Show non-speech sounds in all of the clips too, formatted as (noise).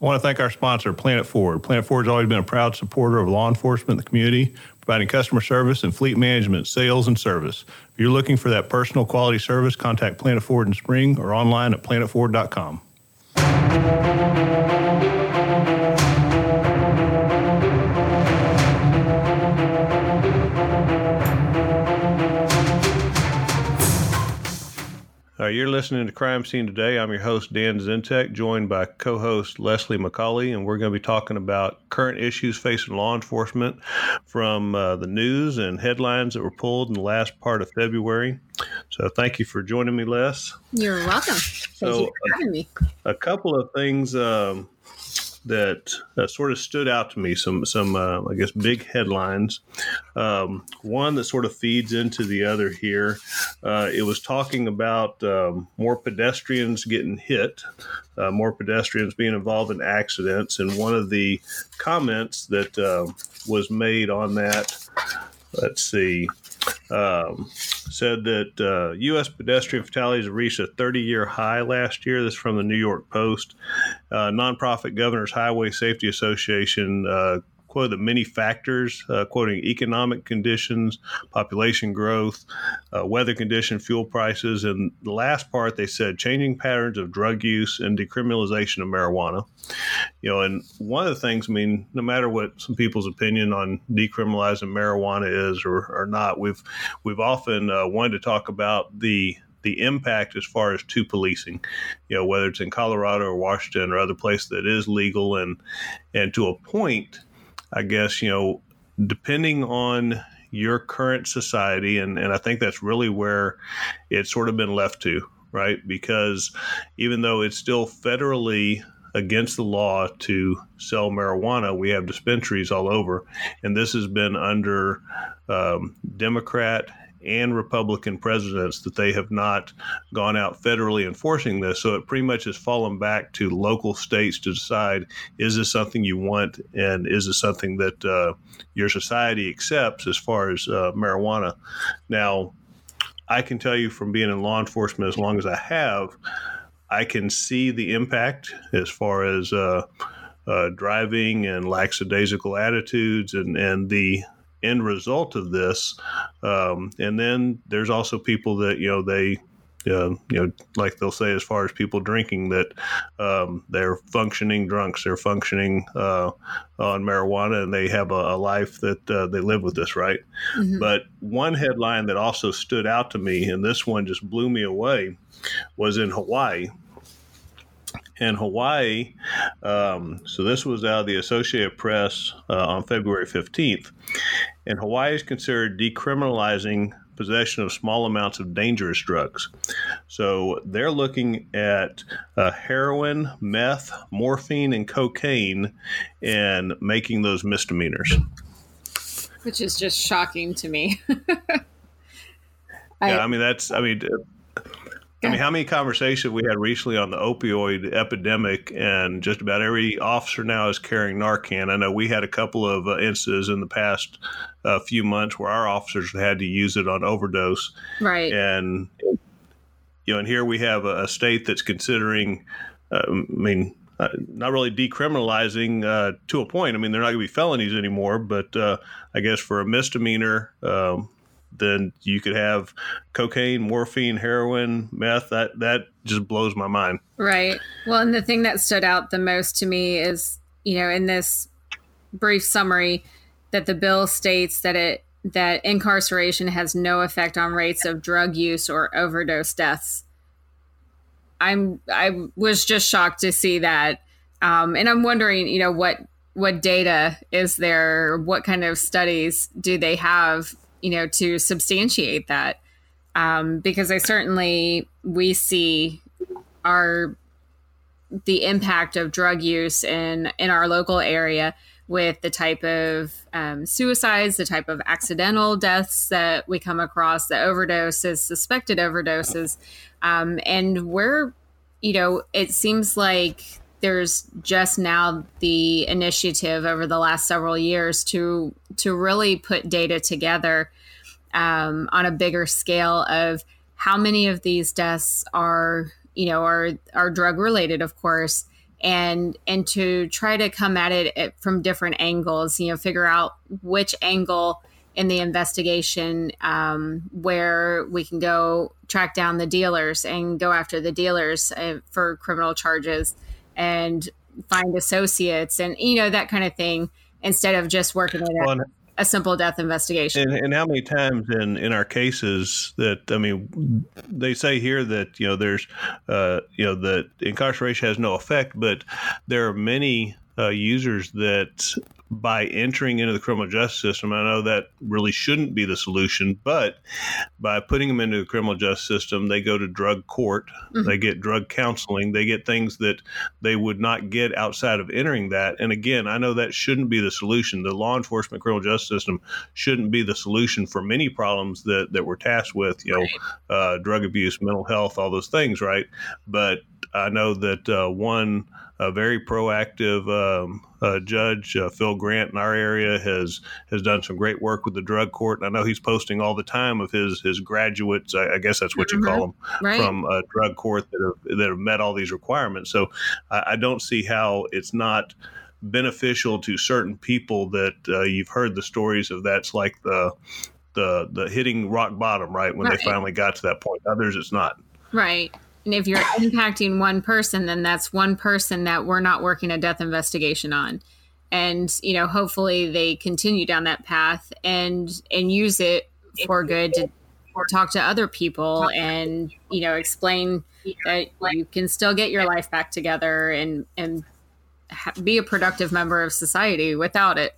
I want to thank our sponsor, Planet Ford. Planet Ford has always been a proud supporter of law enforcement in the community, providing customer service and fleet management, sales, and service. If you're looking for that personal quality service, contact Planet Ford in Spring or online at planetford.com. Uh, you're listening to Crime Scene Today. I'm your host, Dan Zentek, joined by co host Leslie McCauley, and we're going to be talking about current issues facing law enforcement from uh, the news and headlines that were pulled in the last part of February. So, thank you for joining me, Les. You're welcome. Thank so, you for having me. A, a couple of things. Um, that uh, sort of stood out to me. Some some uh, I guess big headlines. Um, one that sort of feeds into the other here. Uh, it was talking about um, more pedestrians getting hit, uh, more pedestrians being involved in accidents, and one of the comments that uh, was made on that. Let's see um, said that uh, U.S. pedestrian fatalities reached a 30 year high last year. This is from the New York Post. Uh, nonprofit Governors Highway Safety Association uh, quoted many factors, uh, quoting economic conditions, population growth, uh, weather condition, fuel prices, and the last part they said changing patterns of drug use and decriminalization of marijuana. You know, and one of the things, I mean, no matter what some people's opinion on decriminalizing marijuana is or, or not, we've we've often uh, wanted to talk about the the impact as far as to policing, you know, whether it's in Colorado or Washington or other place that is legal and and to a point, I guess, you know, depending on your current society, and, and I think that's really where it's sort of been left to, right? Because even though it's still federally against the law to sell marijuana, we have dispensaries all over. And this has been under um, Democrat and Republican presidents that they have not gone out federally enforcing this. So it pretty much has fallen back to local states to decide is this something you want and is this something that uh, your society accepts as far as uh, marijuana. Now, I can tell you from being in law enforcement as long as I have, I can see the impact as far as uh, uh driving and lackadaisical attitudes and, and the end result of this. Um, and then there's also people that you know they. Uh, you know, like they'll say, as far as people drinking, that um, they're functioning drunks, they're functioning uh, on marijuana, and they have a, a life that uh, they live with this, right? Mm-hmm. But one headline that also stood out to me, and this one just blew me away, was in Hawaii in Hawaii. Um, so this was out of the Associated Press uh, on February 15th. And Hawaii is considered decriminalizing possession of small amounts of dangerous drugs. So they're looking at uh, heroin, meth, morphine, and cocaine and making those misdemeanors. Which is just shocking to me. (laughs) yeah, I mean, that's, I mean, I mean, how many conversations we had recently on the opioid epidemic, and just about every officer now is carrying Narcan. I know we had a couple of uh, instances in the past uh, few months where our officers had to use it on overdose. Right. And you know, and here we have a, a state that's considering. Uh, I mean, uh, not really decriminalizing uh, to a point. I mean, they're not going to be felonies anymore, but uh, I guess for a misdemeanor, um, then you could have cocaine, morphine, heroin, meth. That that just blows my mind. Right. Well, and the thing that stood out the most to me is, you know, in this brief summary, that the bill states that it that incarceration has no effect on rates of drug use or overdose deaths. I'm I was just shocked to see that, um, and I'm wondering, you know, what what data is there? What kind of studies do they have you know, to substantiate that. Um, because I certainly we see our the impact of drug use in in our local area with the type of um, suicides, the type of accidental deaths that we come across, the overdoses, suspected overdoses, um, and we're, you know, it seems like there's just now the initiative over the last several years to to really put data together um, on a bigger scale of how many of these deaths are you know are are drug related of course and and to try to come at it from different angles you know figure out which angle in the investigation um, where we can go track down the dealers and go after the dealers uh, for criminal charges and find associates and you know that kind of thing instead of just working it well, a simple death investigation. And, and, how many times in, in our cases that I mean, they say here that you know there's uh, you know that incarceration has no effect, but there are many uh, users that by entering into the criminal justice system. I know that really shouldn't be the solution, but by putting them into the criminal justice system, they go to drug court, mm-hmm. they get drug counseling, they get things that they would not get outside of entering that. And again, I know that shouldn't be the solution. The law enforcement criminal justice system shouldn't be the solution for many problems that, that we're tasked with, you know, uh, drug abuse, mental health, all those things, right? But I know that uh, one a very proactive um, uh, judge, uh, Phil Grant in our area, has has done some great work with the drug court. And I know he's posting all the time of his his graduates. I, I guess that's what mm-hmm. you call them right. from a drug court that have that have met all these requirements. So I, I don't see how it's not beneficial to certain people that uh, you've heard the stories of. That's like the the the hitting rock bottom, right? When right. they finally got to that point. Others, it's not. Right. And if you're impacting one person, then that's one person that we're not working a death investigation on. And, you know, hopefully they continue down that path and and use it for good to talk to other people and, you know, explain that you can still get your life back together and and be a productive member of society without it.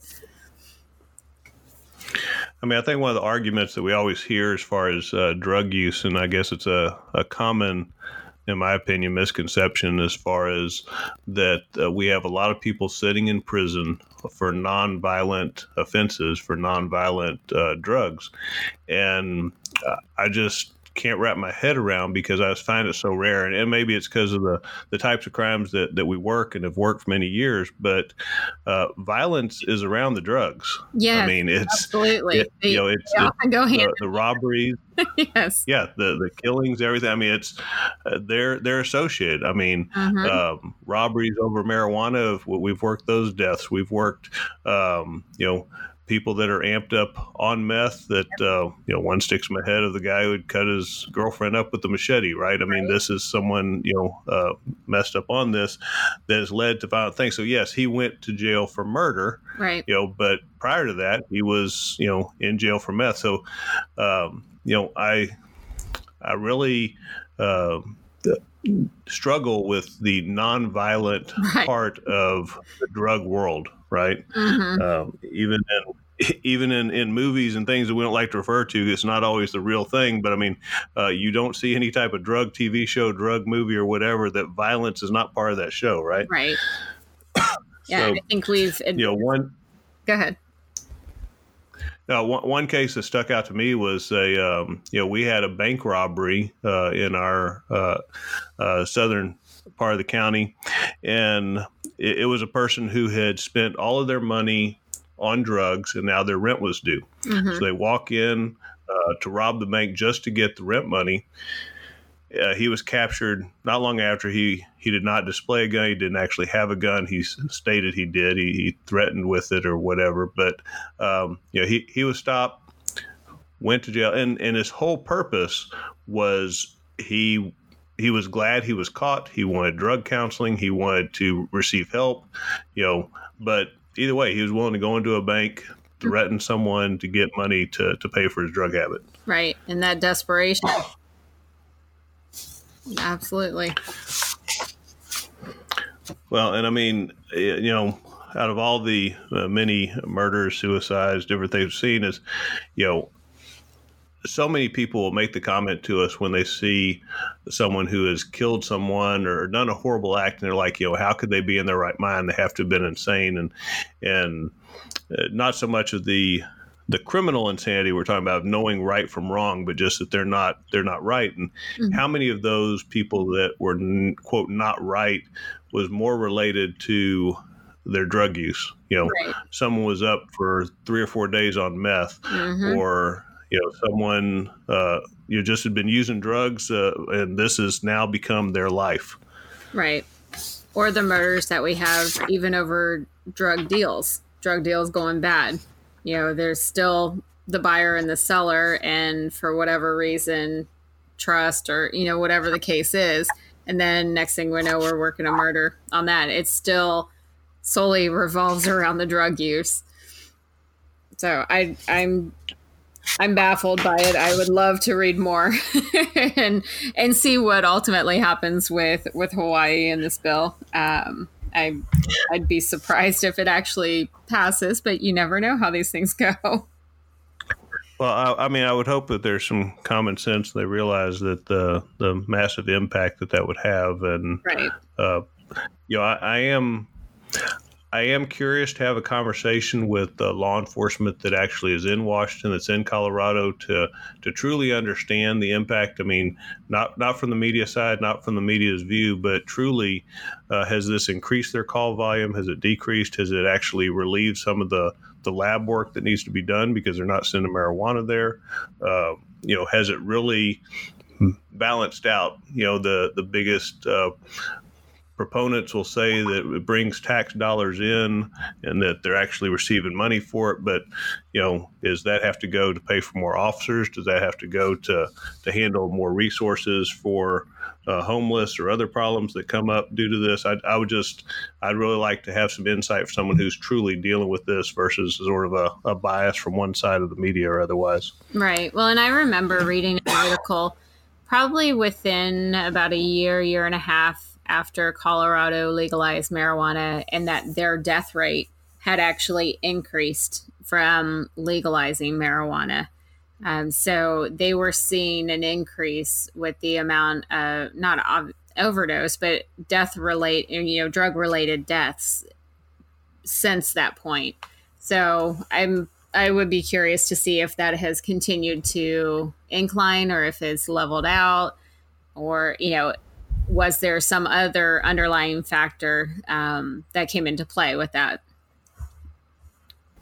I mean, I think one of the arguments that we always hear as far as uh, drug use, and I guess it's a, a common, in my opinion, misconception as far as that uh, we have a lot of people sitting in prison for nonviolent offenses, for nonviolent uh, drugs. And uh, I just can't wrap my head around because I find it so rare. And, and, maybe it's because of the, the types of crimes that, that we work and have worked for many years. But uh, violence is around the drugs. Yeah, I mean it's absolutely. It, you know, it's it, the, the, robberies. (laughs) yes. Yeah, the the killings, everything. I mean, it's uh, they're they're associated. I mean, mm-hmm. um, robberies over marijuana. We've worked those deaths. We've worked, um, you know people that are amped up on meth that uh, you know one sticks in the head of the guy who cut his girlfriend up with a machete right i mean this is someone you know uh, messed up on this that has led to violent things so yes he went to jail for murder right you know but prior to that he was you know in jail for meth so um, you know i i really uh, struggle with the nonviolent right. part of the drug world right? Mm-hmm. Um, even in (laughs) even in, in movies and things that we don't like to refer to, it's not always the real thing. But I mean, uh, you don't see any type of drug TV show, drug movie, or whatever that violence is not part of that show, right? Right. (coughs) yeah, so, I think we've. You know, one. Go ahead. Now, one, one case that stuck out to me was a, um, you know, we had a bank robbery uh, in our uh, uh southern part of the county, and it, it was a person who had spent all of their money on drugs and now their rent was due. Mm-hmm. So they walk in uh, to rob the bank just to get the rent money. Uh, he was captured not long after he he did not display a gun. He didn't actually have a gun. He stated he did. He, he threatened with it or whatever. But um, you know, he he was stopped, went to jail, and and his whole purpose was he he was glad he was caught. He wanted drug counseling. He wanted to receive help, you know. But either way, he was willing to go into a bank, threaten someone to get money to to pay for his drug habit. Right, and that desperation. Absolutely. Well, and I mean, you know, out of all the uh, many murders, suicides, different things we've seen, is you know so many people will make the comment to us when they see someone who has killed someone or done a horrible act, and they're like, you know, how could they be in their right mind? They have to have been insane, and and uh, not so much of the the criminal insanity we're talking about knowing right from wrong, but just that they're not they're not right. And mm-hmm. how many of those people that were quote not right was more related to their drug use? You know, right. someone was up for three or four days on meth, mm-hmm. or you know someone uh, you just had been using drugs uh, and this has now become their life right or the murders that we have even over drug deals, drug deals going bad. You know, there's still the buyer and the seller, and for whatever reason, trust or, you know, whatever the case is. And then next thing we know, we're working a murder on that. It still solely revolves (laughs) around the drug use. So I, I'm I'm baffled by it. I would love to read more (laughs) and and see what ultimately happens with with Hawaii in this bill. Um, I I'd be surprised if it actually passes, but you never know how these things go. Well, I, I, mean, I would hope that there's some common sense. They realize that the the massive impact that that would have, and right. Uh, you know, I, I am I am curious to have a conversation with law enforcement that actually is in Washington, that's in Colorado, to to truly understand the impact. I mean, not not from the media side, not from the media's view, but truly, uh, has this increased their call volume? Has it decreased? Has it actually relieved some of the the lab work that needs to be done because they're not sending marijuana there? Uh, you know, has it really balanced out? You know, the the biggest uh, proponents will say that it brings tax dollars in and that they're actually receiving money for it. But, you know, does that have to go to pay for more officers? Does that have to go to, to handle more resources for uh, homeless or other problems that come up due to this? I, I, would just, I'd really like to have some insight from someone who's truly dealing with this versus sort of a, a bias from one side of the media or otherwise. Right. Well, and I remember reading an article probably within about a year, year and a half after Colorado legalized marijuana and that their death rate had actually increased from legalizing marijuana. Um, so they were seeing an increase with the amount of not ov- overdose, but death relate, you know, drug related deaths since that point. So I'm I would be curious to see if that has continued to incline or if it's leveled out, or you know, was there some other underlying factor um, that came into play with that?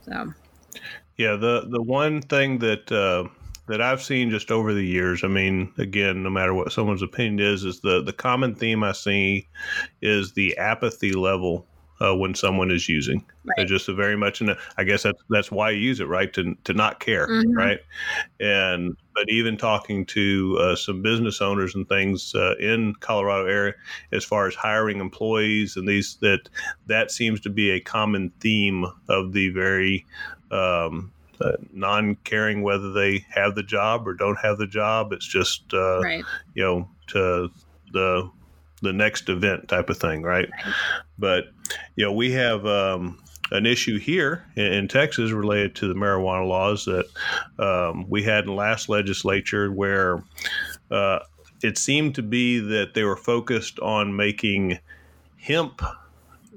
So, yeah, the the one thing that uh, that I've seen just over the years, I mean, again, no matter what someone's opinion is, is the the common theme I see is the apathy level uh, when someone is using. Right. They're just very much in. I guess that's that's why you use it, right? To to not care, mm-hmm. right? And but even talking to uh, some business owners and things uh, in Colorado area, as far as hiring employees and these that that seems to be a common theme of the very. Um, uh, non-caring whether they have the job or don't have the job. It's just uh, right. you know to the the next event type of thing, right? right. But you know, we have um, an issue here in, in, Texas related to the marijuana laws that um, we had in last legislature, where uh, it seemed to be that they were focused on making hemp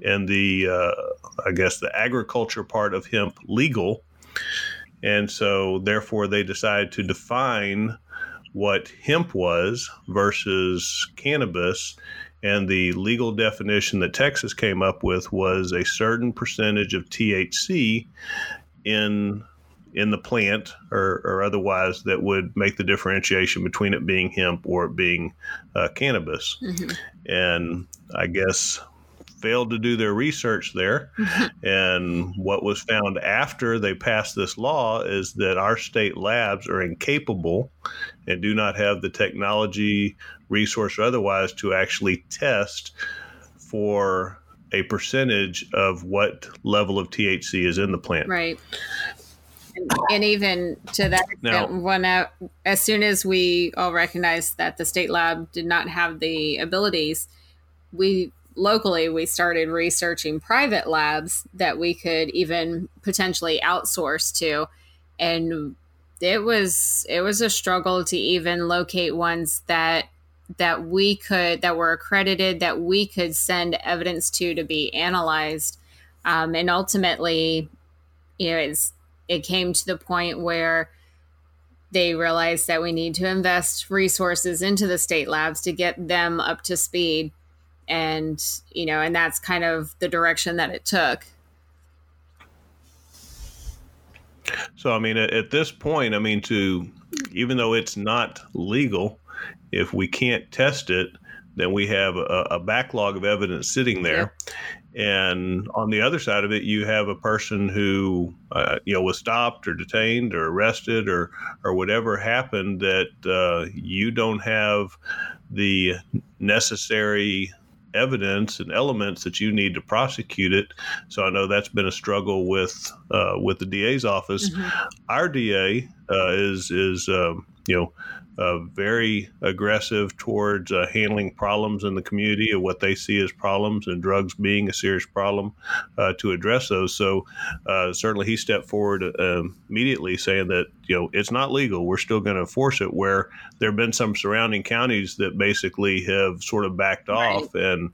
and the uh, I guess the agriculture part of hemp legal, and so therefore they decided to define what hemp was versus cannabis. And the legal definition that Texas came up with was a certain percentage of THC in in the plant or, or otherwise that would make the differentiation between it being hemp or it being uh, cannabis. Mm-hmm. And I guess failed to do their research there. (laughs) and what was found after they passed this law is that our state labs are incapable and do not have the technology, resource, or otherwise to actually test for a percentage of what level of THC is in the plant. Right. And, and even to that extent, now, when uh, as soon as we all recognized that the state lab did not have the abilities, we locally we started researching private labs that we could even potentially outsource to. And it was it was a struggle to even locate ones that that we could that were accredited that we could send evidence to to be analyzed. Um, and ultimately you know it's it came to the point where they realized that we need to invest resources into the state labs to get them up to speed and you know and that's kind of the direction that it took so i mean at, this point i mean to even though it's not legal if we can't test it then we have a, a backlog of evidence sitting there. And on the other side of it, you have a person who, uh, you know, was stopped or detained or arrested or or whatever happened that uh, you don't have the necessary evidence and elements that you need to prosecute it. So I know that's been a struggle with uh, with the DA's office. Mm-hmm. Our DA uh, is is um, you know uh, very aggressive towards uh, handling problems in the community of what they see as problems and drugs being a serious problem uh, to address those. So uh, certainly he stepped forward uh, immediately saying that you know it's not legal. We're still going to enforce it. Where there have been some surrounding counties that basically have sort of backed right. off and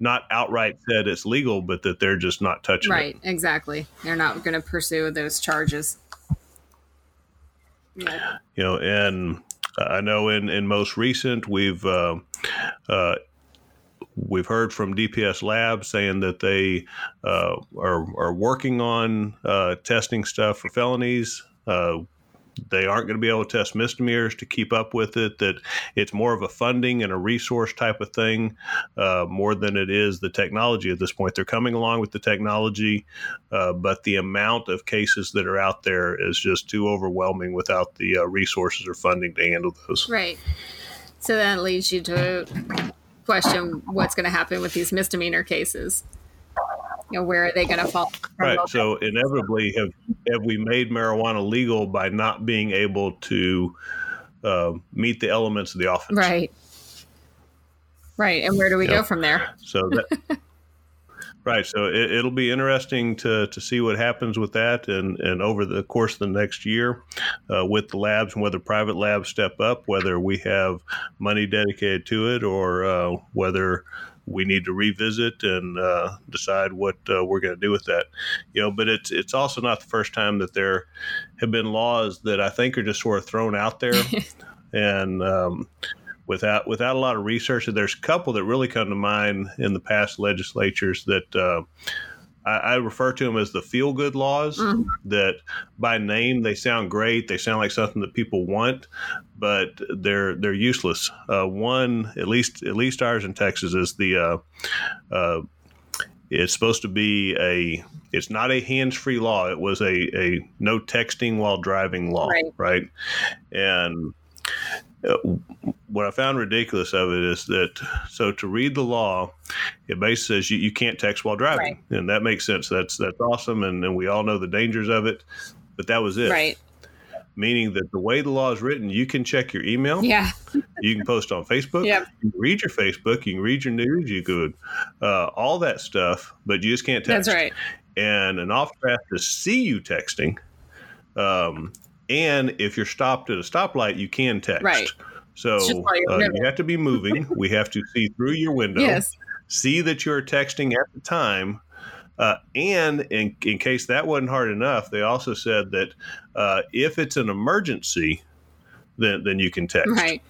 not outright said it's legal, but that they're just not touching right, it. Right, exactly. They're not going to pursue those charges. Yeah. You know, and I know in, in most recent, we've uh, uh, we've heard from DPS Labs saying that they uh, are are working on uh, testing stuff for felonies. Uh, they aren't going to be able to test misdemeanors to keep up with it. That it's more of a funding and a resource type of thing, uh, more than it is the technology at this point. They're coming along with the technology, uh, but the amount of cases that are out there is just too overwhelming without the uh, resources or funding to handle those. Right. So that leads you to question what's going to happen with these misdemeanor cases you know, where are they going to fall? Right. So inevitably, have have we made marijuana legal by not being able to uh, meet the elements of the offense? Right. Right. And where do we go from there? So that. (laughs) Right, so it, will be interesting to, to see what happens with that, and, and over the course of the next year, uh, with the labs and whether private labs step up, whether we have money dedicated to it, or uh, whether we need to revisit and uh, decide what uh, we're going to do with that. You know, but it's it's also not the first time that there have been laws that I think are just sort of thrown out there, (laughs) and um, without without a lot of research. There's a couple that really come to mind in the past legislatures that. Uh, I, refer to them as the feel good laws mm-hmm. that by name they sound great. They sound like something that people want, but they're they're useless. Uh, one, at least at least ours in Texas, is the uh, uh, it's supposed to be a it's not a hands-free law. It was a, a no texting while driving law, right? right? And what I found ridiculous of it is that so to read the law, it basically says you, you can't text while driving, right. and that makes sense. That's that's awesome, and, and we all know the dangers of it. But that was it, right? Meaning that the way the law is written, you can check your email. Yeah. you can post on Facebook. Yeah. You can read your Facebook. You can read your news. You could uh, all that stuff, but you just can't text. That's right. And an officer has to see you texting. Um, and if you're stopped at a stoplight, you can text. Right. So uh, you have to be (laughs) moving. we have to see through your window. Yes. See that you're texting at the time. Uh, and in, in case that wasn't hard enough, they also said that uh, if it's an emergency, then, then you can text. Right.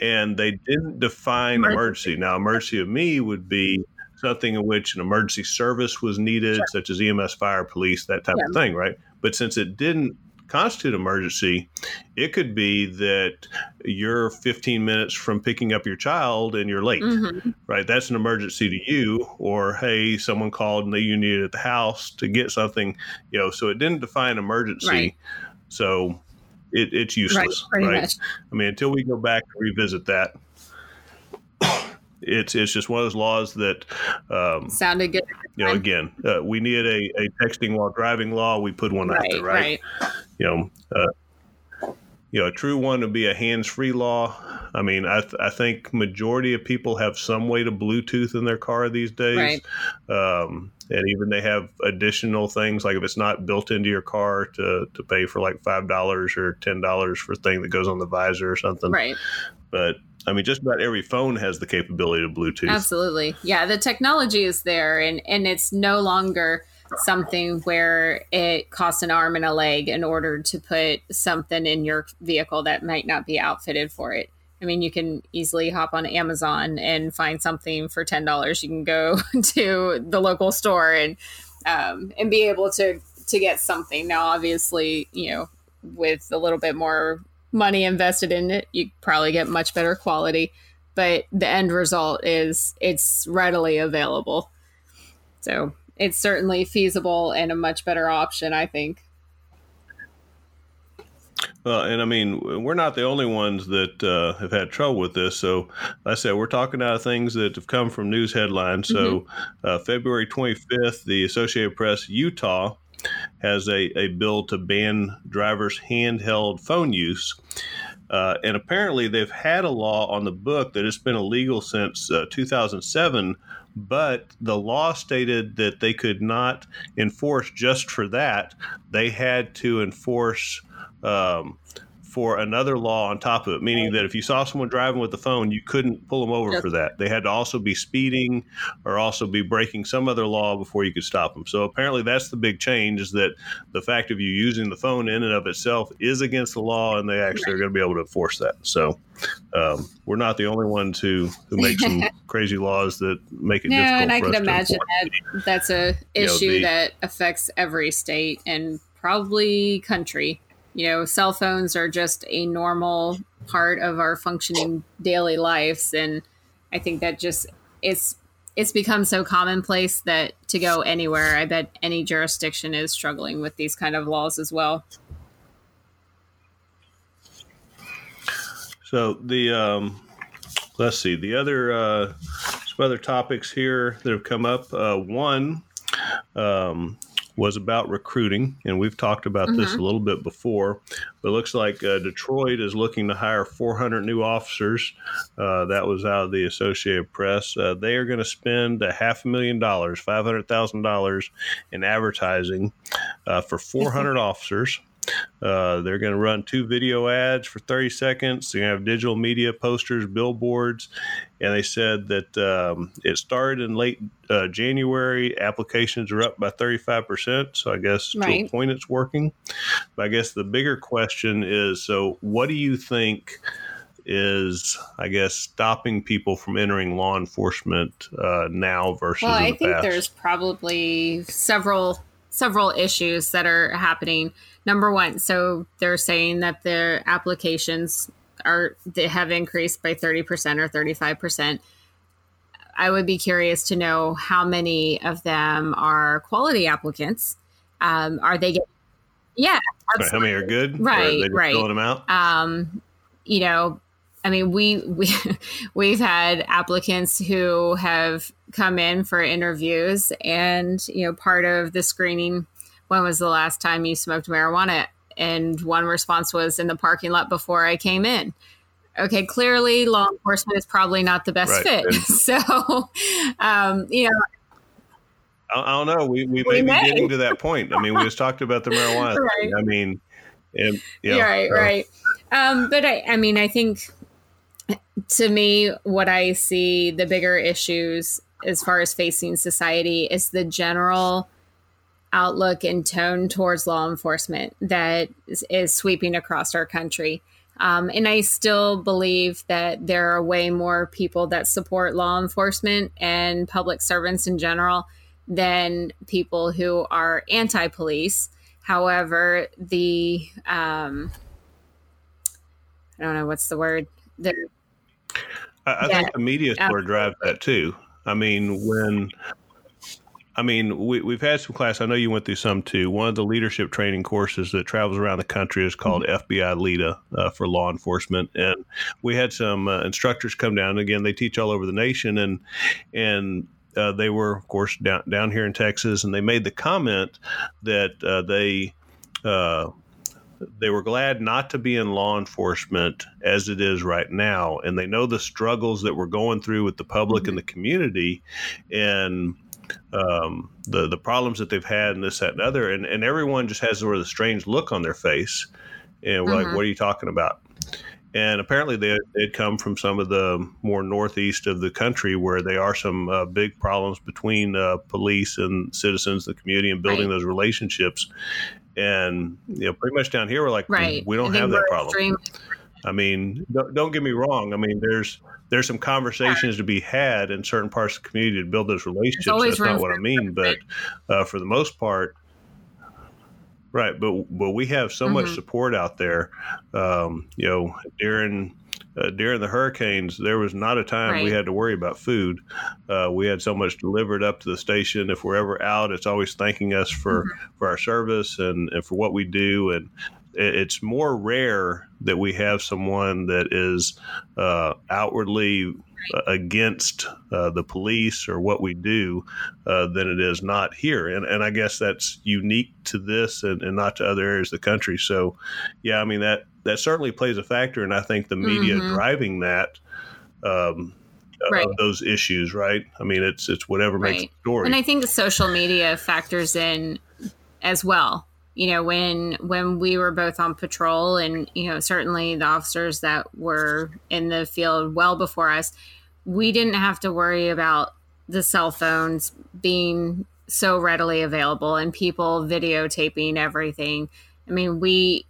And they didn't define emergency. emergency. Now, emergency of me would be something in which an emergency service was needed, sure. such as EMS, fire, police, that type yeah. of thing, right? But since it didn't constitute emergency, it could be that you're 15 minutes from picking up your child and you're late, mm-hmm. right? That's an emergency to you. Or, hey, someone called and they you needed at the house to get something, you know, so it didn't define emergency. Right. So it, it's useless, right? right? I mean, until we go back and revisit that, it's it's just one of those laws that um, sounded good. You know, again, uh, we needed a, a texting while driving law. We put one right, out there, right? right. You know, uh, you know, a true one would be a hands-free law. I mean, I, th- I think majority of people have some way to Bluetooth in their car these days, right. um, and even they have additional things like if it's not built into your car to to pay for like five dollars or ten dollars for a thing that goes on the visor or something, right? But I mean, just about every phone has the capability of Bluetooth. Absolutely. Yeah, the technology is there and, and it's no longer something where it costs an arm and a leg in order to put something in your vehicle that might not be outfitted for it. I mean, you can easily hop on Amazon and find something for ten dollars. You can go (laughs) to the local store and um, and be able to to get something. Now, obviously, you know, with a little bit more money invested in it, you probably get much better quality. but the end result is it's readily available. So it's certainly feasible and a much better option, I think. Well, and I mean, we're not the only ones that uh, have had trouble with this. So, like I said, we're talking out of things that have come from news headlines. So, mm-hmm. uh, February 25th, the Associated Press Utah has a, a bill to ban drivers' handheld phone use. Uh, and apparently, they've had a law on the book that has been illegal since uh, 2007 but the law stated that they could not enforce just for that. They had to enforce um, for another law on top of it, meaning that if you saw someone driving with the phone, you couldn't pull them over for that. They had to also be speeding or also be breaking some other law before you could stop them. So apparently, that's the big change: is that the fact of you using the phone in and of itself is against the law, and they actually are going to be able to enforce that. So um, we're not the only ones who who make some (laughs) crazy laws that make it no, difficult. and I can imagine that that's a issue you know, the, that affects every state and probably country you know, cell phones are just a normal part of our functioning daily lives. And I think that just it's it's become so commonplace that to go anywhere, I bet any jurisdiction is struggling with these kind of laws as well. So the um, let's see the other uh, some other topics here that have come up. Uh, one, um, was about recruiting, and we've talked about mm-hmm. this a little bit before. But it looks like uh, Detroit is looking to hire 400 new officers. Uh, that was out of the Associated Press. Uh, they are going to spend a half a million dollars, five hundred thousand dollars, in advertising uh, for 400 officers. Uh, they're going to run two video ads for 30 seconds. They're going to have digital media posters, billboards, and they said that um, it started in late uh, January. Applications are up by 35%. So I guess right. to a point it's working. But I guess the bigger question is so, what do you think? is, I guess, stopping people from entering law enforcement uh, now versus. Well, I think past? there's probably several several issues that are happening. Number one, so they're saying that their applications are they have increased by 30% or 35%. I would be curious to know how many of them are quality applicants. Um, are they getting, yeah, absolutely. how many are good? Right, right. Filling them out. Um, you know, I mean, we we (laughs) we've had applicants who have come in for interviews, and you know, part of the screening. When was the last time you smoked marijuana? And one response was in the parking lot before I came in. Okay, clearly law enforcement is probably not the best right. fit. (laughs) so, um, you know, I, don't know. We, we, we may, may be getting to that point. I mean, we just (laughs) talked about the marijuana. right. I mean, and, know, right, right. Um, but I, I mean, I think to me, what I see the bigger issues as far as facing society is the general outlook and tone towards law enforcement that is, is sweeping across our country. Um, and I still believe that there are way more people that support law enforcement and public servants in general than people who are anti police. However, the, um, I don't know what's the word. The, I, I yeah. think the media sort of drives that too. I mean, when I mean, we, we've had some class. I know you went through some too. One of the leadership training courses that travels around the country is called mm-hmm. FBI LEEDA uh, for law enforcement, and we had some uh, instructors come down. Again, they teach all over the nation, and and uh, they were, of course, down down here in Texas, and they made the comment that uh, they uh, they were glad not to be in law enforcement as it is right now and they know the struggles that we're going through with the public mm-hmm. and the community and um, the the problems that they've had and this that and other and, and everyone just has sort of a strange look on their face and we're mm-hmm. like what are you talking about and apparently they had come from some of the more northeast of the country where there are some uh, big problems between uh, police and citizens the community and building right. those relationships and you know pretty much down here we're like right. we don't have that problem extreme. i mean don't, don't, get me wrong i mean there's there's some conversations to be had in certain parts of the community to build those relationships that's not what i mean but uh, for the most part right but but we have so mm-hmm. much support out there um, you know during uh, during the hurricanes, there was not a time right. we had to worry about food. Uh, we had so much delivered up to the station. If we're ever out, it's always thanking us for, mm-hmm. for our service and, and for what we do. And it's more rare that we have someone that is uh, outwardly against uh, the police or what we do uh, than it is not here. And, and I guess that's unique to this and, and, not to other areas of the country. So, yeah, I mean, that, that certainly plays a factor. And I think the media mm-hmm. driving that. Um, right. of those issues, right? I mean, it's it's whatever right. makes the story. And I think the social media factors in as well you know when when we were both on patrol and you know certainly the officers that were in the field well before us we didn't have to worry about the cell phones being so readily available and people videotaping everything i mean we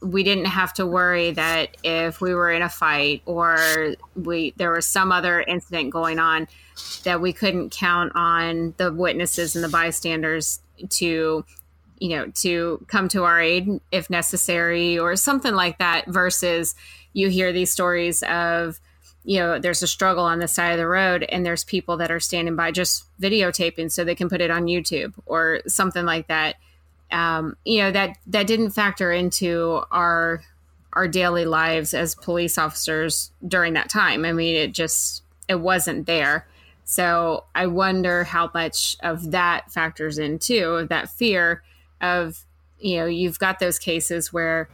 we didn't have to worry that if we were in a fight or we there was some other incident going on that we couldn't count on the witnesses and the bystanders to you know, to come to our aid if necessary or something like that versus you hear these stories of, you know, there's a struggle on the side of the road and there's people that are standing by just videotaping so they can put it on YouTube or something like that. Um, you know, that that didn't factor into our our daily lives as police officers during that time. I mean, it just it wasn't there. So I wonder how much of that factors in too, of that fear of you know you've got those cases where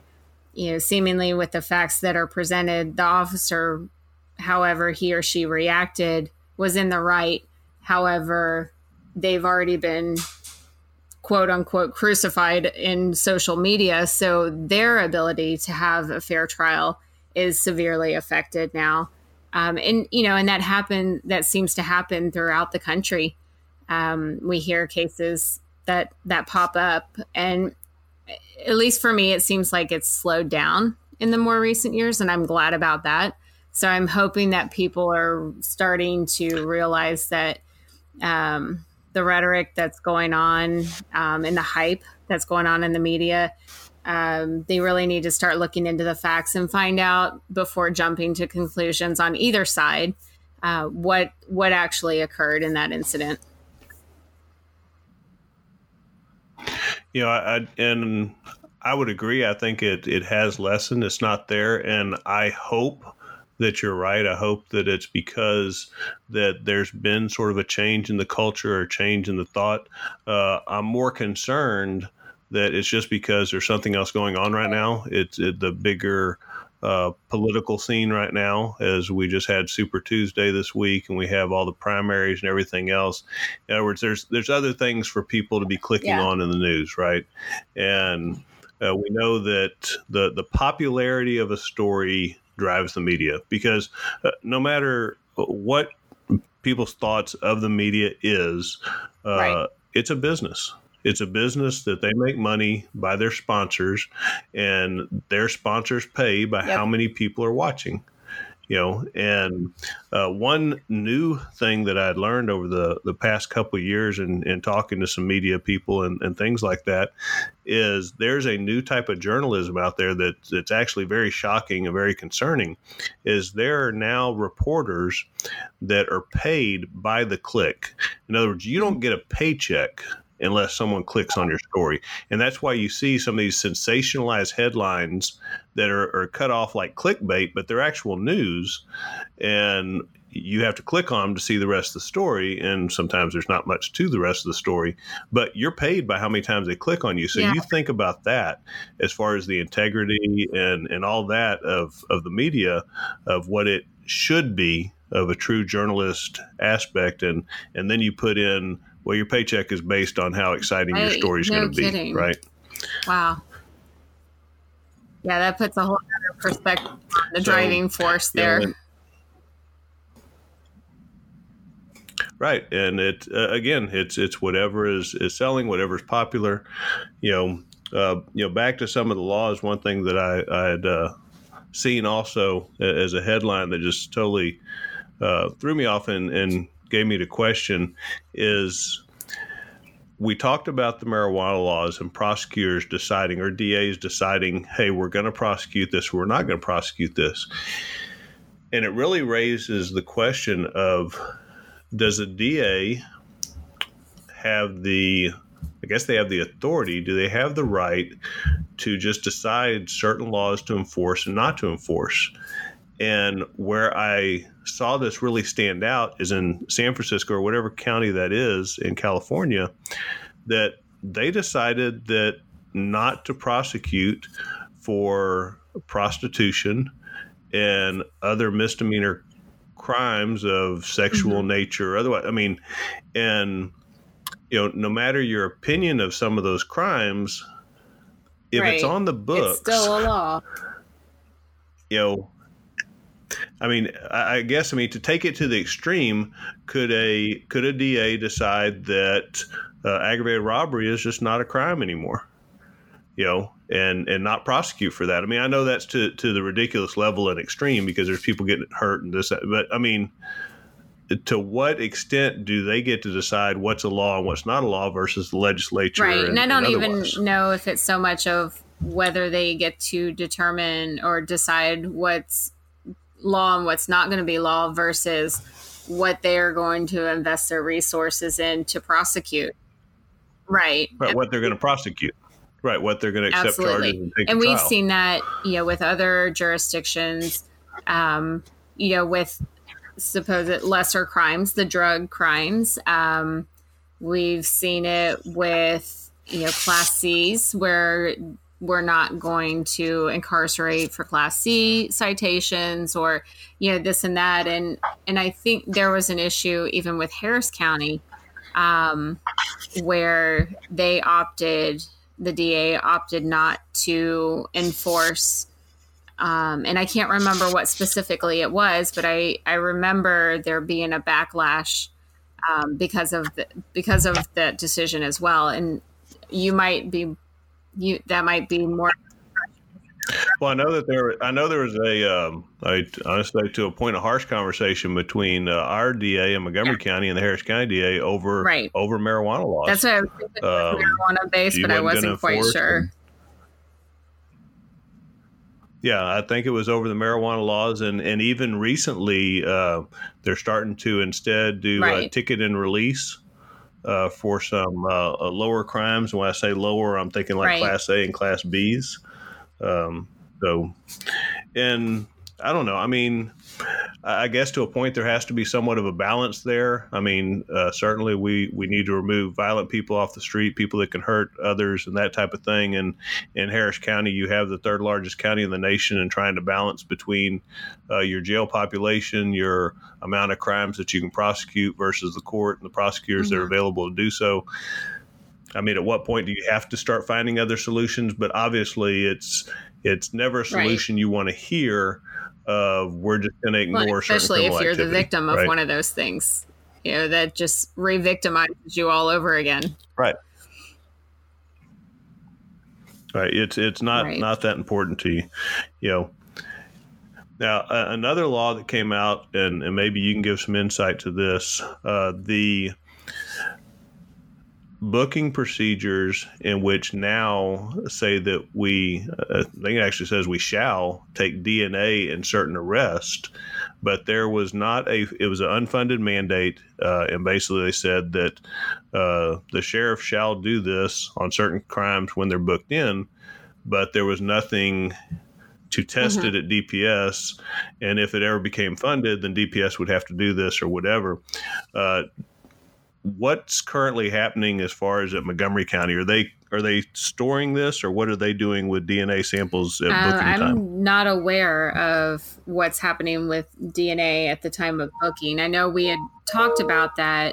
you know seemingly with the facts that are presented the officer however he or she reacted was in the right however they've already been quote unquote crucified in social media. So their ability to have a fair trial is severely affected now. Um, and you know and that happened that seems to happen throughout the country. Um, we hear cases that that pop up. And at least for me it seems like it's slowed down in the more recent years and i'm glad about that. So i'm hoping that people are starting to realize that um, the rhetoric that's going on um, and the hype that's going on in the media um, they really need to start looking into the facts and find out before jumping to conclusions on either side uh, what what actually occurred in that incident You know, I, I, and I would agree. I think it it has lessened. It's not there, and I hope that you're right. I hope that it's because that there's been sort of a change in the culture or change in the thought. Uh, I'm more concerned that it's just because there's something else going on right now. It's it, the bigger uh, political scene right now, as we just had Super Tuesday this week, and we have all the primaries and everything else. In other words, there's there's other things for people to be clicking yeah. on in the news, right? And uh, we know that the the popularity of a story drives the media because uh, no matter what people's thoughts of the media is, uh, right. it's a business it's a business that they make money by their sponsors, and their sponsors pay by yep. how many people are watching. You know, and uh, one new thing that I'd learned over the, the past couple years in, in talking to some media people and, and things like that is there's a new type of journalism out there that that's actually very shocking and very concerning. Is there are now reporters that are paid by the click. In other words, you don't get a paycheck unless someone clicks on your story. And that's why you see some of these sensationalized headlines that are, are cut off like clickbait, but they're actual news. And you have to click on them to see the rest of the story. And sometimes there's not much to the rest of the story, but you're paid by how many times they click on you. So yeah. you think about that as far as the integrity and, and all that of, of the media, of what it should be of a true journalist aspect. And, and then you put in well, your paycheck is based on how exciting your story is no going to be, right? Wow. Yeah, that puts a whole other perspective on the so, driving force there. Know, right, and it uh, again, it's it's whatever is is selling, whatever is popular. You know, uh, you know, back to some of the laws. One thing that I I had uh, seen also as a headline that just totally uh, threw me off and and gave me the question is we talked about the marijuana laws and prosecutors deciding or DAs deciding, hey, we're going to prosecute this, we're not going to prosecute this. and it really raises the question of does a DA have the I guess they have the authority. Do they have the right to just decide certain laws to enforce and not to enforce? And where I saw this really stand out is in San Francisco or whatever county that is in California, that they decided that not to prosecute for prostitution and other misdemeanor crimes of sexual mm-hmm. nature otherwise i mean and you know no matter your opinion of some of those crimes if right. it's on the books it's still a law you know I mean, I guess I mean to take it to the extreme, could a could a DA decide that uh, aggravated robbery is just not a crime anymore? You know, and and not prosecute for that. I mean, I know that's to to the ridiculous level and extreme because there's people getting hurt and this, but I mean, to what extent do they get to decide what's a law and what's not a law versus the legislature? Right, and, and I don't and even know if it's so much of whether they get to determine or decide what's law and what's not going to be law versus what they are going to invest their resources in to prosecute. Right. Right. What they're going to prosecute. Right. What they're going to accept Absolutely. charges and take And we've trial. seen that, you know, with other jurisdictions, um, you know, with supposed lesser crimes, the drug crimes. Um, we've seen it with, you know, class C's where we're not going to incarcerate for class C citations or you know this and that. And and I think there was an issue even with Harris County um, where they opted the DA opted not to enforce um, and I can't remember what specifically it was but I I remember there being a backlash um, because of the, because of that decision as well. And you might be you that might be more well, I know that there. I know there was a. Um, I honestly to a point of harsh conversation between uh, our DA in Montgomery yeah. County and the Harris County DA over right. over marijuana laws. That's what I was thinking. Um, marijuana based, but I wasn't quite sure. And, yeah, I think it was over the marijuana laws, and and even recently, uh, they're starting to instead do right. ticket and release uh, for some uh, uh, lower crimes. When I say lower, I'm thinking like right. Class A and Class Bs. Um, so, and I don't know. I mean, I guess to a point there has to be somewhat of a balance there. I mean, uh, certainly we, we need to remove violent people off the street, people that can hurt others, and that type of thing. And in Harris County, you have the third largest county in the nation, and trying to balance between uh, your jail population, your amount of crimes that you can prosecute versus the court and the prosecutors mm-hmm. that are mm-hmm. available to do so. I mean, at what point do you have to start finding other solutions? But obviously, it's it's never a solution right. you want to hear of we're just going to ignore well, especially if you're activity, the victim of right? one of those things you know that just re-victimizes you all over again right right it's it's not right. not that important to you you know now uh, another law that came out and, and maybe you can give some insight to this uh, the booking procedures in which now say that we, uh, I think it actually says we shall take DNA in certain arrests, but there was not a, it was an unfunded mandate. Uh, and basically they said that uh, the sheriff shall do this on certain crimes when they're booked in, but there was nothing to test mm-hmm. it at DPS. And if it ever became funded, then DPS would have to do this or whatever. What's currently happening as far as at Montgomery County? Are they are they storing this, or what are they doing with DNA samples at uh, booking I'm time? I'm not aware of what's happening with DNA at the time of booking. I know we had talked about that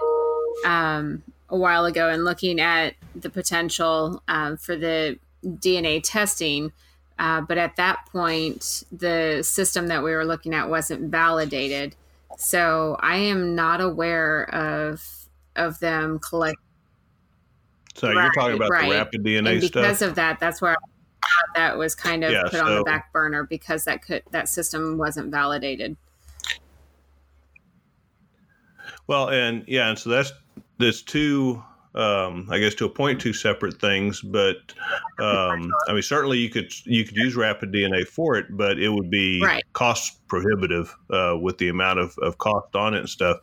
um, a while ago and looking at the potential um, for the DNA testing. Uh, but at that point, the system that we were looking at wasn't validated. So I am not aware of of them collect. So right, you're talking about right. the rapid DNA and because stuff? of that, that's where that was kind of yeah, put so, on the back burner because that could that system wasn't validated. Well, and yeah, and so that's there's two um, I guess to a point, two separate things. But um, I mean, certainly you could you could use rapid DNA for it, but it would be Right. cost prohibitive uh, with the amount of, of cost on it and stuff.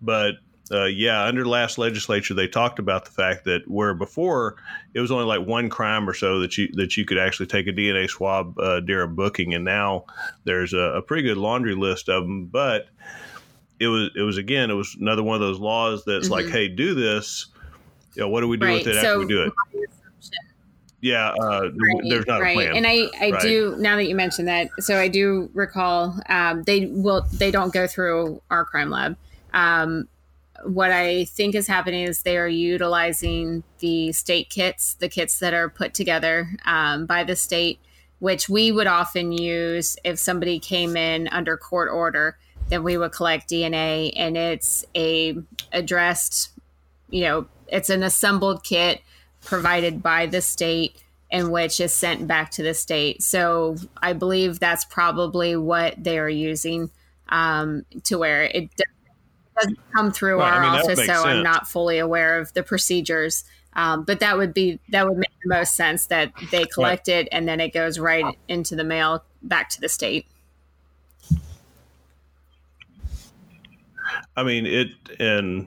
But uh, yeah, under last legislature, they talked about the fact that where before it was only like one crime or so that you that you could actually take a DNA swab uh, during booking, and now there's a, a pretty good laundry list of them. But it was it was again it was another one of those laws that's like, Mhm. hey, do this. You know, what do we do Right. with it after we do it? Yeah, uh, there's not right. a plan. And I, I Right. do now that you mentioned that. So I do recall um, they will they don't go through our crime lab. Um, what I think is happening is they are utilizing the state kits, the kits that are put together um, by the state, which we would often use if somebody came in under court order. Then we would collect DNA, and it's a addressed, you know, it's an assembled kit provided by the state and which is sent back to the state. So I believe that's probably what they are using um, to where it doesn't come through Well, I our mean, office, so make I'm not fully aware of the procedures. Um, but that would be that would make the most sense that they collect it and then it goes right into the mail back to the state. I mean, it and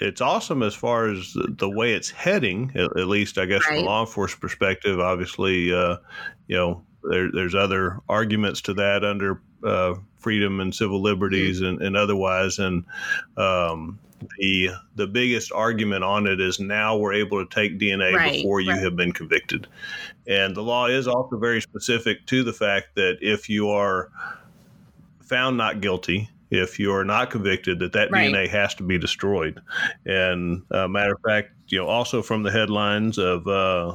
it's awesome as far as the, way it's heading. At, at least, I guess, from a law enforcement perspective. Obviously, uh, you know, there, there's other arguments to that under uh, freedom and civil liberties and, and otherwise. And um, the the biggest argument on it is now we're able to take DNA Right, before you right. have been convicted. And the law is also very specific to the fact that if you are found not guilty, if you are not convicted, that that Right. DNA has to be destroyed. And uh, matter of fact, you know, also from the headlines of uh,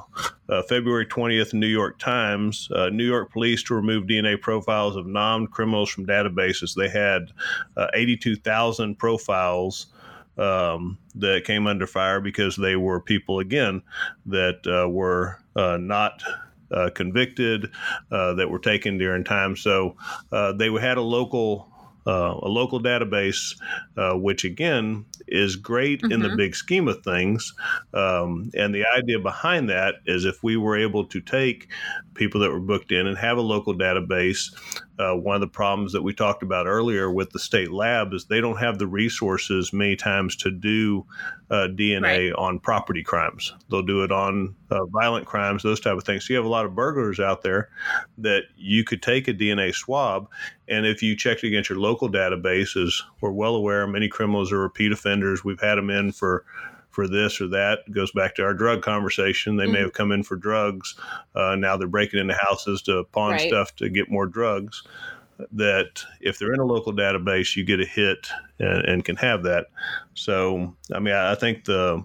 uh, February 20th, New York Times, uh, New York police to remove DNA profiles of non-criminals from databases. They had uh, 82,000 profiles um, that came under fire because they were people again that uh, were uh, not uh, convicted, uh, that were taken during time. So uh, they had a local uh, a local database, uh, which again is great in the Mhm. big scheme of things. Um, and the idea behind that is if we were able to take people that were booked in and have a local database, uh, one of the problems that we talked about earlier with the state lab is they don't have the resources many times to do uh, DNA on property crimes. They'll do it on uh, violent crimes, those type of things. So you have a lot of burglars out there that you could take a DNA swab, and if you checked against your local databases, we're well aware many criminals are repeat offenders. We've had them in for for this or that. It goes back to our drug conversation. They may Mhm. have come in for drugs. Uh, now they're breaking into houses to pawn Right. stuff to get more drugs. That if they're in a local database, you get a hit and, and can have that. So, I mean, I, I think the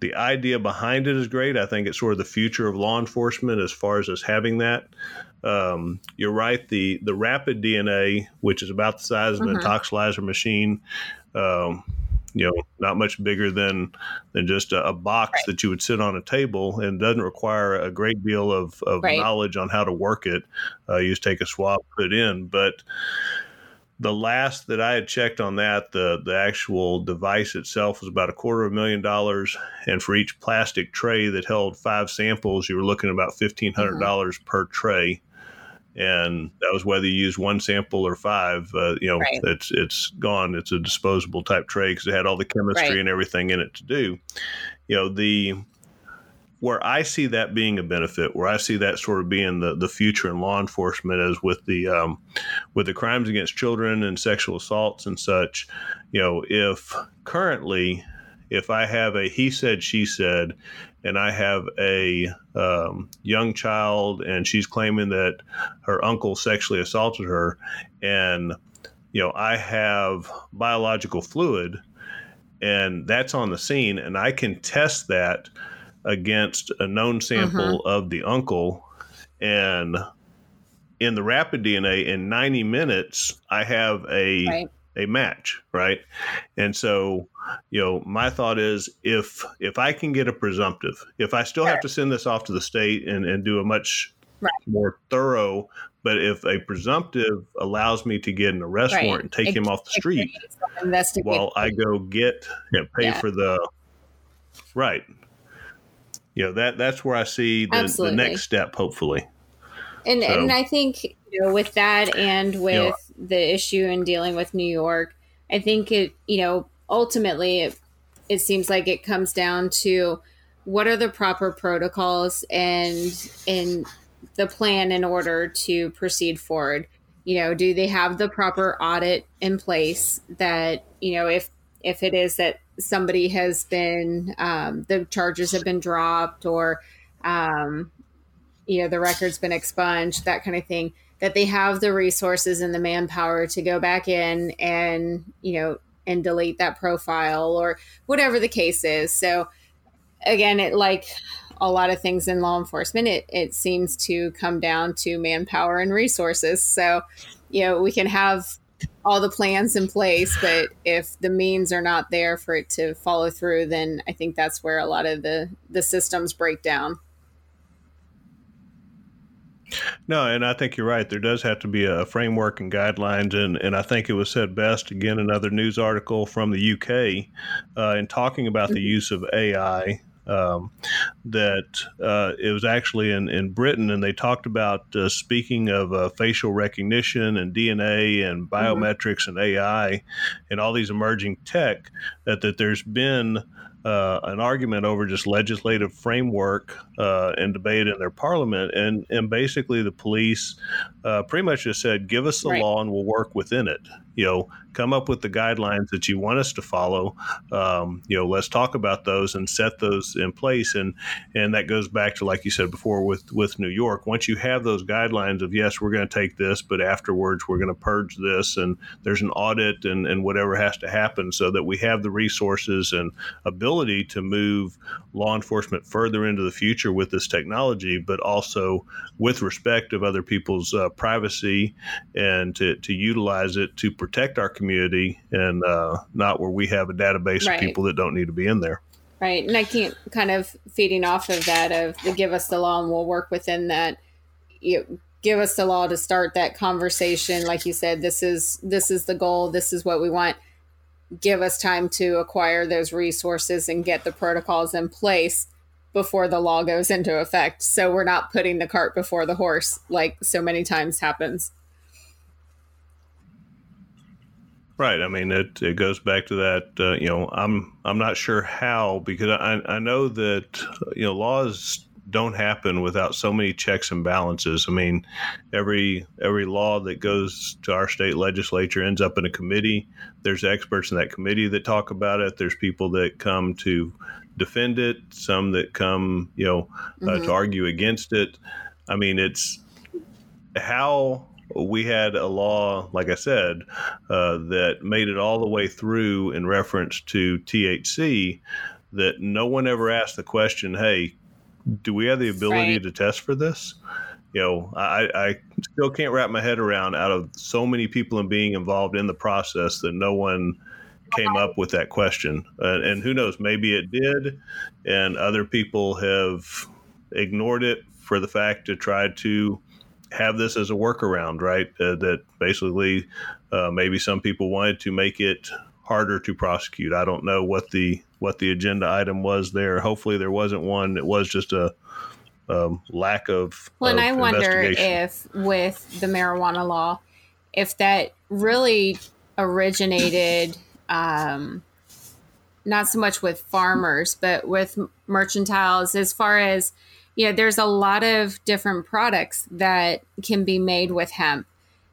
the idea behind it is great. I think it's sort of the future of law enforcement as far as us having that. Um, you're right. The the rapid DNA, which is about the size of an Mhm. Intoxilyzer machine, um, you know, not much bigger than than just a, a box Right. that you would sit on a table, and doesn't require a great deal of, of Right. knowledge on how to work it. Uh, you just take a swab, put it in, but the last that I had checked on that, the the actual device itself was about a quarter of a million dollars, and for each plastic tray that held five samples, you were looking at about fifteen hundred dollars per tray, and that was whether you use one sample or five. Uh, you know, Right. it's it's gone. It's a disposable type tray because it had all the chemistry Right. and everything in it to do. You know the where I see that being a benefit, where I see that sort of being the, the future in law enforcement, is with the um, with the crimes against children and sexual assaults and such. You know, if currently, if I have a he said she said, and I have a um, young child and she's claiming that her uncle sexually assaulted her, and you know I have biological fluid, and that's on the scene, and I can test that against a known sample of the uncle. And in the rapid DNA in 90 minutes I have a Right. A match, right? And so, you know, my thought is if if I can get a presumptive, if I still have to send this off to the state and, and do a much Right. more thorough, but if a presumptive allows me to get an arrest Right. warrant and take It- him off the street while I go get and pay Yeah. for the right. You know that that's where I see the, the next step, hopefully. And so, and I think you know with that and with the issue in dealing with New York, I think it you know ultimately it, it seems like it comes down to what are the proper protocols and and the plan in order to proceed forward. You know do they have the proper audit in place that you know if if it is that somebody has been um, the charges have been dropped or um, you know the record's been expunged that kind of thing that they have the resources and the manpower to go back in and you know and delete that profile or whatever the case is so again it like a lot of things in law enforcement, it, it seems to come down to manpower and resources. So, you know, we can have all the plans in place, but if the means are not there for it to follow through, then I think that's where a lot of the, the systems break down. No, and I think you're right. There does have to be a framework and guidelines, and, and I think it was said best again another news article from the UK uh, in talking about the mm-hmm. use of AI um, that uh, it was actually in, in Britain, and they talked about uh, speaking of uh, facial recognition and DNA and mm-hmm. biometrics mm-hmm. and AI and all these emerging tech, that, that there's been uh, an argument over just legislative framework uh, and debate in their parliament, and and basically the police uh, pretty much just said, "Give us the right. law, and we'll work within it." You know, come up with the guidelines that you want us to follow. Um, you know, let's talk about those and set those in place. And and that goes back to like you said before with with New York. Once you have those guidelines of yes, we're going to take this, but afterwards we're going to purge this, and there's an audit and and whatever has to happen so that we have the resources and ability to move law enforcement further into the future with this technology, but also with respect of other people's uh, privacy and to, to utilize it to protect our community and uh, not where we have a database right. of people that don't need to be in there. Right. And I can't kind of feeding off of that of the give us the law and we'll work within that. You give us the law to start that conversation. Like you said, this is this is the goal. This is what we want. Give us time to acquire those resources and get the protocols in place before the law goes into effect. So we're not putting the cart before the horse like so many times happens. Right. I mean, it, it goes back to that. Uh, you know, I'm I'm not sure how because I I know that you know laws don't happen without so many checks and balances. I mean, every every law that goes to our state legislature ends up in a committee. There's experts in that committee that talk about it. There's people that come to defend it. Some that come, you know, uh, mm-hmm. to argue against it. I mean, it's how we had a law, like I said, uh, that made it all the way through in reference to THC that no one ever asked the question, hey, do we have the ability right. to test for this? You know, I, I still can't wrap my head around out of so many people and being involved in the process that no one came up with that question. Uh, and who knows, maybe it did, and other people have ignored it for the fact to try to have this as a workaround, right? Uh, that basically uh, maybe some people wanted to make it harder to prosecute. I don't know what the what the agenda item was there. Hopefully, there wasn't one. It was just a um, lack of. Well, of and I wonder if with the marijuana law, if that really originated. Um, not so much with farmers, but with mercantiles, as far as you know, there's a lot of different products that can be made with hemp.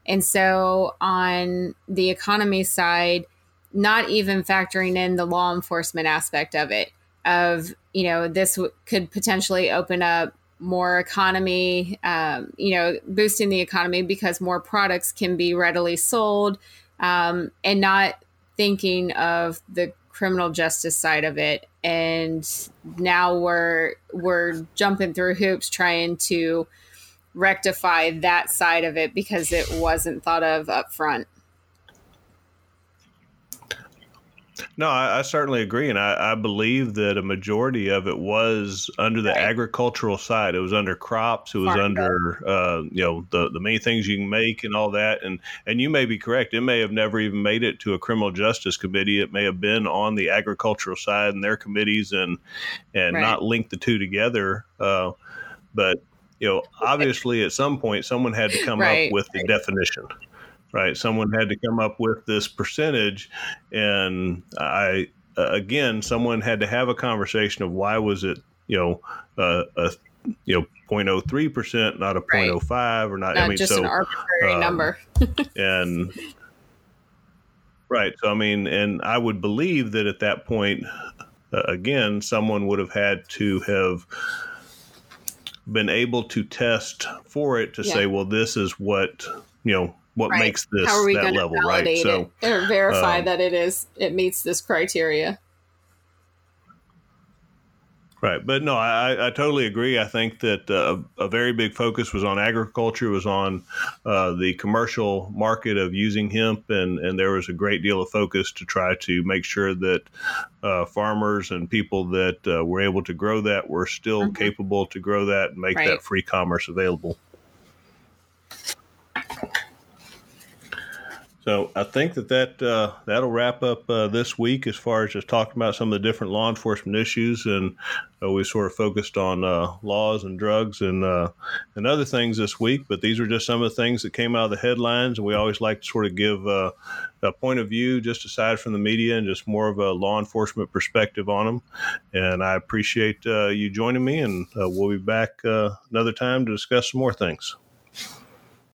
And so on the economy side, not even factoring in the law enforcement aspect of it, of, you know, this w- could potentially open up more economy, um, you know, boosting the economy because more products can be readily sold um, and not thinking of the criminal justice side of it. And now we're we're jumping through hoops trying to rectify that side of it because it wasn't thought of up front No, I, I, certainly agree, and I, I, believe that a majority of it was under the right. agricultural side. It was under crops. It was Farm under uh, you know the the many things you can make and all that. And and you may be correct. It may have never even made it to a criminal justice committee. It may have been on the agricultural side and their committees, and and right. not linked the two together. Uh, but you know, obviously, at some point, someone had to come right. up with the definition right? Someone had to come up with this percentage, and I uh, again, someone had to have a conversation of why was it, you know, uh, a you know 0.03 percent, not a right. 0.05 or not. not I mean, just so, an arbitrary um, number. and (laughs) right, so I mean, and I would believe that at that point, uh, again, someone would have had to have been able to test for it to yeah. say, well, this is what you know what right. makes this How are we that level, right? So or verify um, that it is it meets this criteria. Right, but no, I, I totally agree. I think that uh, a very big focus was on agriculture, was on uh, the commercial market of using hemp, and, and there was a great deal of focus to try to make sure that uh, farmers and people that uh, were able to grow that were still mm-hmm. capable to grow that and make right. that free commerce available. So I think that that uh, that'll wrap up uh, this week as far as just talking about some of the different law enforcement issues, and uh, we sort of focused on uh, laws and drugs and uh, and other things this week. But these are just some of the things that came out of the headlines, and we always like to sort of give uh, a point of view just aside from the media and just more of a law enforcement perspective on them. And I appreciate you joining me, and we'll be back another time to discuss some more things.